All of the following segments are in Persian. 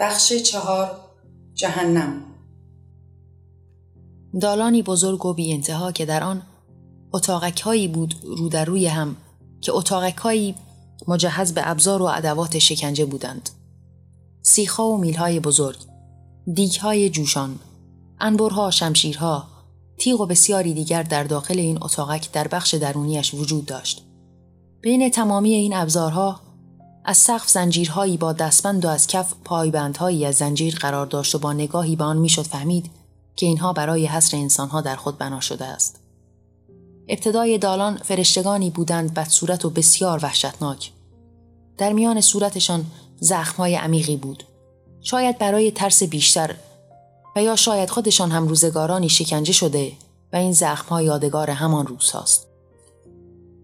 بخش چهار جهنم دالانی بزرگ و بی انتها که در آن اتاقک هایی بود رو در روی هم که اتاقک هایی مجهز به ابزار و ادوات شکنجه بودند. سیخها و میلهای بزرگ، های جوشان، انبرها، شمشیرها، تیغ و بسیاری دیگر در داخل این اتاقک در بخش درونیش وجود داشت. بین تمامی این ابزارها از سقف زنجیرهایی با دستبند و از کف پایبندهایی از زنجیر قرار داشت و با نگاهی به آن می‌شد فهمید که اینها برای حصر انسانها در خود بنا شده است. ابتدای دالان فرشتگانی بودند بدصورت و بسیار وحشتناک. در میان صورتشان زخمهای عمیقی بود. شاید برای ترس بیشتر و یا شاید خودشان هم روزگارانی شکنجه شده و این زخمها یادگار همان روزهاست.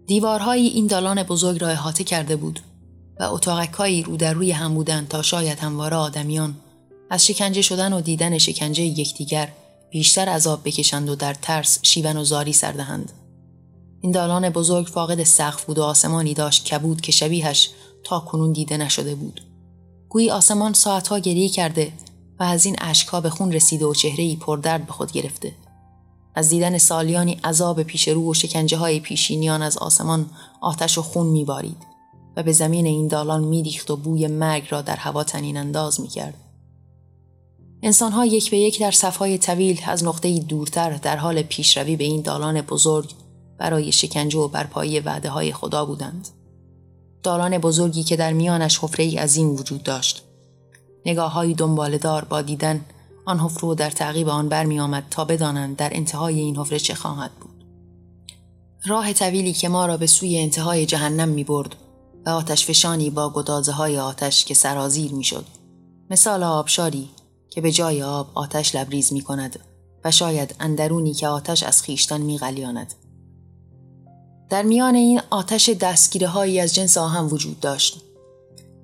دیوارهای این دالان بزرگ را احاطه کرده بود و اتاقکهایی رو در روی هم بودند تا شاید همواره آدمیان از شکنجه شدن و دیدن شکنجه یکدیگر بیشتر عذاب بکشند و در ترس شیون و زاری سردهند. این دالان بزرگ فاقد سقف بود و آسمانی داشت کبود که شبیهش تا کنون دیده نشده بود. گویی آسمان ساعتها گریه کرده و از این اشکها به خون رسیده و چهرهی پردرد به خود گرفته. از دیدن سالیانی عذاب پیش رو و شکنجه های پیشینیان از آسمان آتش و خون میبارید و به زمین این دالان میریخت و بوی مرگ را در هوا تنین انداز می‌کرد. انسانها یک به یک در صفهای طویل از نقطه دورتر در حال پیشروی به این دالان بزرگ برای شکنجه و برپایی وعده های خدا بودند. دالان بزرگی که در میانش حفره ای عظیم وجود داشت. نگاه های دنبالدار با دیدن آن حفره در تعقیب آن برمی آمد تا بدانند در انتهای این حفره چه خواهد بود. راه طویلی که ما را به سوی انتهای جهنم می برد و آتش فشانی با گدازه های آتش که سرازیر می شد. مثال آبشاری که به جای آب آتش لبریز می کند و شاید اندرونی که آتش از خیشتن می غلیاند. در میان این آتش دستگیره هایی از جنس آهن وجود داشت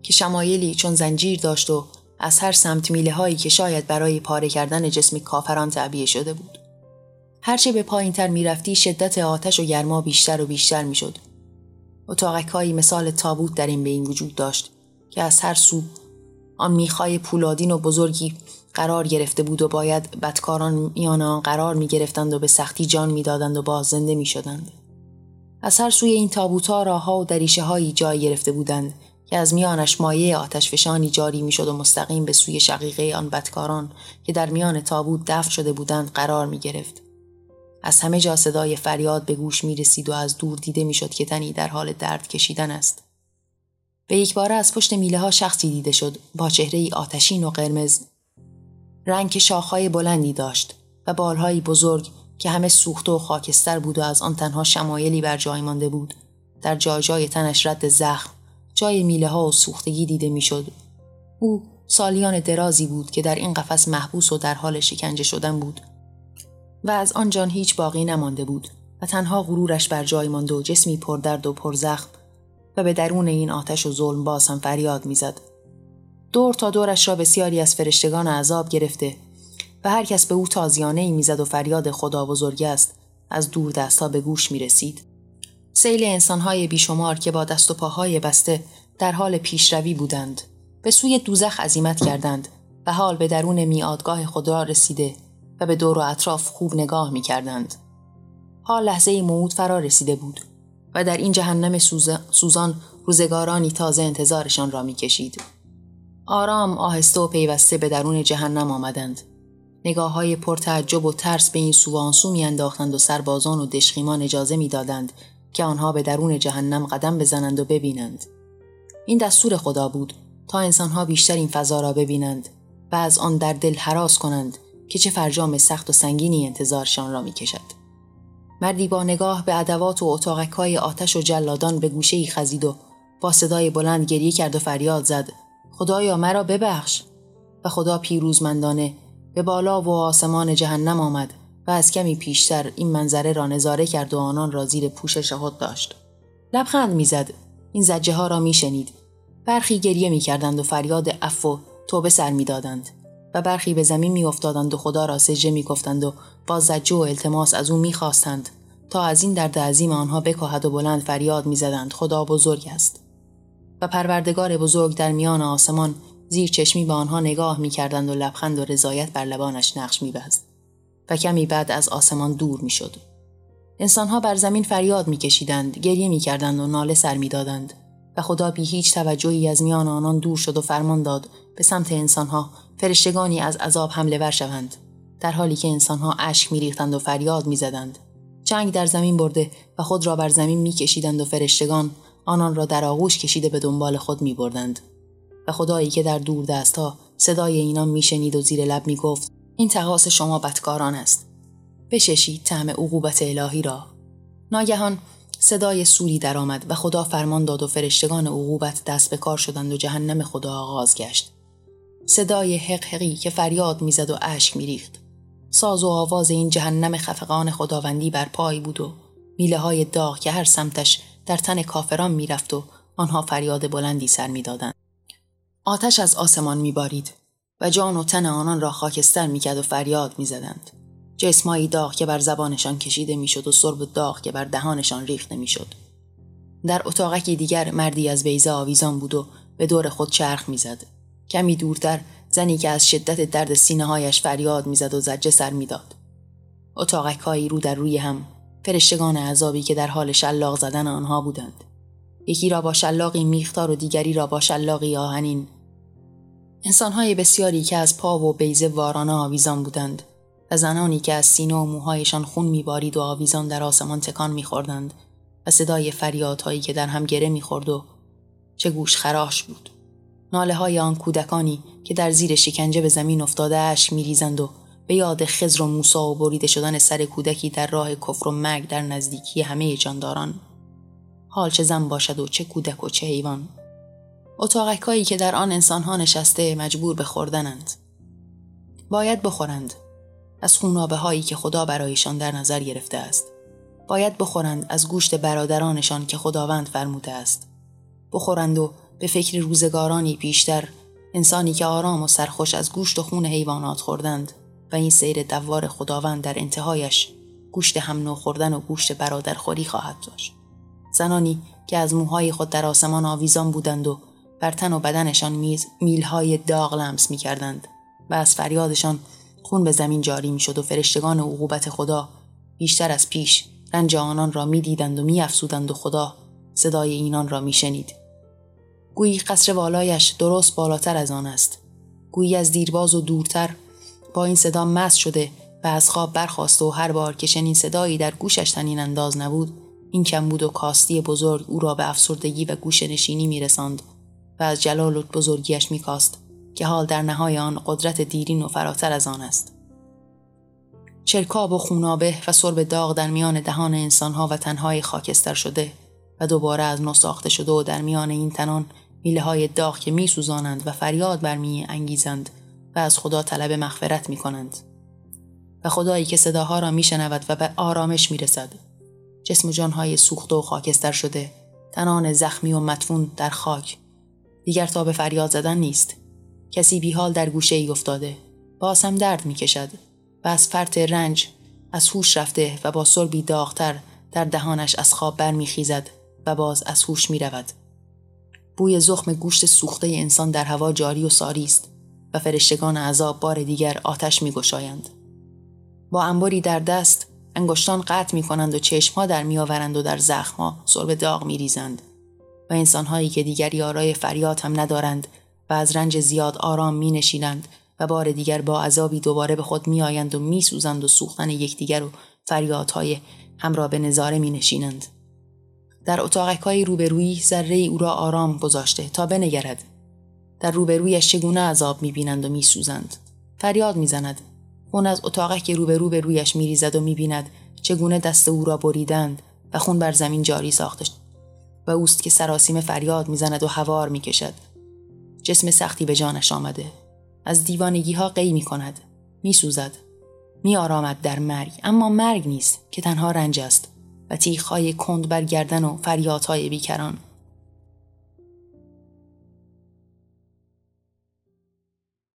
که شمایلی چون زنجیر داشت و از هر سمت میله هایی که شاید برای پاره کردن جسم کافران تعبیه شده بود. هرچه به پایین تر می‌رفتی شدت آتش و گرما بیشتر و بیشتر می‌شد. اتاقک هایی مثال تابوت در این بین وجود داشت که از هر سو آن میخای پولادین و بزرگی قرار گرفته بود و باید بدکاران میان آن قرار می گرفتند و به سختی جان می‌دادند و باز زنده می شدند. از هر سوی این تابوتها راهها و دریشه هایی جای گرفته بودند که از میانش مایه آتش فشانی جاری می‌شد و مستقیم به سوی شقیقه آن بدکاران که در میان تابوت دفن شده بودند قرار می گرفت. از همه جا صدای فریاد به گوش می رسید و از دور دیده می شد که تنی در حال درد کشیدن است. به یک بار از پشت میله ها شخصی دیده شد با چهره ای آتشین و قرمز. رنگ شاخهای بلندی داشت و بالهایی بزرگ که همه سوخته و خاکستر بود و از آن تنها شمایلی بر جای مانده بود. در جای جای تنش رد زخم جای میله ها و سوختگی دیده می‌شد. او سالیان درازی بود که در این قفس محبوس و در حال شکنجه شدن بود و از آن جان هیچ باقی نمانده بود و تنها غرورش بر جای مانده و جسمی پردرد و پرزخم و به درون این آتش و ظلم باز هم فریاد می‌زد. دور تا دورش را بسیاری از فرشتگان عذاب گرفته و هر کس به او تازیانه ای می‌زد و فریاد خدا بزرگ است از دور دستها به گوش می رسید. سیل انسانهای بیشمار که با دست و پاهای بسته در حال پیشروی بودند به سوی دوزخ عزیمت کردند و حال به درون میادگاه خدا رسیده و به دور و اطراف خوب نگاه می کردند. حال لحظه موعود فرا رسیده بود و در این جهنم سوزان روزگارانی تازه انتظارشان را می کشید. آرام آهسته و پیوسته به درون جهنم آمدند. نگاه های پرتعجب و ترس به این سو و میانداختند و سربازان و دشخیمان اجازه می‌دادند که آنها به درون جهنم قدم بزنند و ببینند. این دستور خدا بود تا انسانها بیشتر این فضا را ببینند و از آن در دل حراس کنند که چه فرجام سخت و سنگینی انتظارشان را می‌کشد. مردی با نگاه به ادوات و اتاقک آتش و جلادان به گوشه ای خزید و با صدای بلند گریه کرد و فریاد زد خدایا مرا ببخش و خدا پیروزمندانه به بالا و آسمان جهنم آمد و از کمی پیشتر این منظره را نظاره کرد و آنان را زیر پوشش خود داشت. لبخند می‌زد. این زجه ها را میشنید. برخی گریه می‌کردند و فریاد اف و توبه سر می‌دادند و برخی به زمین میافتادند و خدا را سجده می‌گفتند و با زجه و التماس از او می‌خواستند تا از این درد عظیم آنها بکاهد و بلند فریاد می‌زدند خدا بزرگ است و پروردگار بزرگ در میان آسمان زیر چشمی به آنها نگاه می کردند و لبخند و رضایت بر لبانش نقش می بزد. و کمی بعد از آسمان دور می شد. انسانها بر زمین فریاد می کشیدند، گریه می کردند و ناله سر می دادند. و خدا بی هیچ توجهی از میان آنان دور شد و فرمان داد به سمت انسانها فرشتگانی از عذاب حمله ور شوند. در حالی که انسانها اشک میریختند و فریاد می‌زدند. چنگ در زمین برده و خود را بر زمین میکشیدند و فرشتگان آنان را در آغوش کشیده به دنبال خود میبردند. و خدایی که در دور دستها صدای اینان میشنید و زیر لب می‌گفت این تقاس شما بدکاران است. بششید طعم عقوبت الهی را. ناگهان صدای سوری درآمد و خدا فرمان داد و فرشتگان عقوبت دست به کار شدند و جهنم خدا آغاز گشت. صدای حقحقی که فریاد می‌زد و اشک میریخت. ساز و آواز این جهنم خفقان خداوندی بر پای بود و میله های داغ که هر سمتش در تن کافران می‌رفت و آنها فریاد بلندی سر می‌دادند. آتش از آسمان میبارید و جان و تن آنان را خاکستر می‌کرد و فریاد می‌زدند. جسمایی داغ که بر زبانشان کشیده می‌شد و سرب داغ که بر دهانشان ریخته می‌شد. در اتاقکی دیگر مردی از بیزه آویزان بود و به دور خود چرخ می‌زد. کمی دورتر زنی که از شدت درد سینه هایش فریاد می‌زد و زجه سر می‌داد. اتاقکهایی رو در روی هم فرشتگان عذابی که در حال شلاق زدن آنها بودند. یکی را با شلاقی میختار و دیگری را با شلاقی آهنین. انسانهای بسیاری که از پا و بیزه وارانه آویزان بودند. و زنانی که از سینه و موهایشان خون میبارید و آویزان در آسمان تکان میخوردند و صدای فریادهایی که در هم گره می‌خورد و چه گوش خراش بود. ناله های آن کودکانی که در زیر شکنجه به زمین افتاده اش میریزند و به یاد خزر و موسا و بریده شدن سر کودکی در راه کفر و مرگ در نزدیکی همه جانداران. حال چه زن باشد و چه کودک و چه حیوان. اتاقکایی که در آن انسانها نشسته مجبور به خوردنند. باید بخورند. از خونابه هایی که خدا برایشان در نظر گرفته است. باید بخورند از گوشت برادرانشان که خداوند فرموده است. بخورند و به فکر روزگارانی بیشتر انسانی که آرام و سرخوش از گوشت و خون حیوانات خوردند و این سیر دوار خداوند در انتهایش گوشت هم نو خوردن و گوشت برادرخوری خواهد داشت. زنانی که از موهای خود در آسمان آویزان بودند و بر تن و بدنشان میز میلهای داغ لمس می کردند و از فریادشان خون به زمین جاری می شد و فرشتگان عقوبت خدا بیشتر از پیش رنج آنان را می دیدند و می افسودند و خدا صدای اینان را می شنید. گویی قصر والایش درست بالاتر از آن است. گویی از دیرباز و دورتر با این صدا مست شده و از خواب برخواست و هر بار که چنین صدایی در گوشش تنین انداز نبود این کم بود و کاستی بزرگ او را به افسردگی و گوش نشینی می رساند و از جلال و بزرگیش می کاست که حال در نهای آن قدرت دیرین و فراتر از آن است. چرکاب و خونابه و سرب داغ در میان دهان انسانها و تنهای خاکستر شده و دوباره از نو ساخته شده و در میان این تنان میله های داغ که می سوزانند و فریاد برمی انگیزند و از خدا طلب مغفرت می کنند. و خدایی که صداها را می و به آرامش می رسد. جسم جانهای سوخته و خاکستر شده تنان زخمی و مدفون در خاک دیگر تا به فریاد زدن نیست کسی بیحال در گوشه ای افتاده باز هم درد می کشد و از فرط رنج از هوش رفته و با سربی داغتر در دهانش از خواب برمیخیزد و باز از هوش می رود. بوی زخم گوشت سوخته انسان در هوا جاری و ساری است و فرشتگان عذاب بار دیگر آتش می گشایند. با انباری در دست انگشتان قطع می کنند و چشمها در می آورند و در زخمها سرب داغ می ریزند و انسانهایی که دیگر یارای فریاد هم ندارند از رنج زیاد آرام می نشینند و بار دیگر با عذابی دوباره به خود می آیند و می سوزند و سوختن یکدیگر و فریادهای هم را به نظاره می نشینند. در اتاقکهای روبرویی ذره او را آرام گذاشته تا بنگرد. در روبرویش چگونه عذاب می‌بینند و میسوزند؟ فریاد می‌زند. خون از اتاقک روبرو به رویش میریزد و می‌بیند چگونه دست او را بریدند و خون بر زمین جاری ساخته و اوست که سراسیم فریاد می‌زند و هوار می‌کشد. جسم سختی به جانش آمده. از دیوانگی ها قی می کند می سوزد می آرامد در مرگ. اما مرگ نیست که تنها رنج است و تیخهای کند بر گردن و فریادهای بیکران.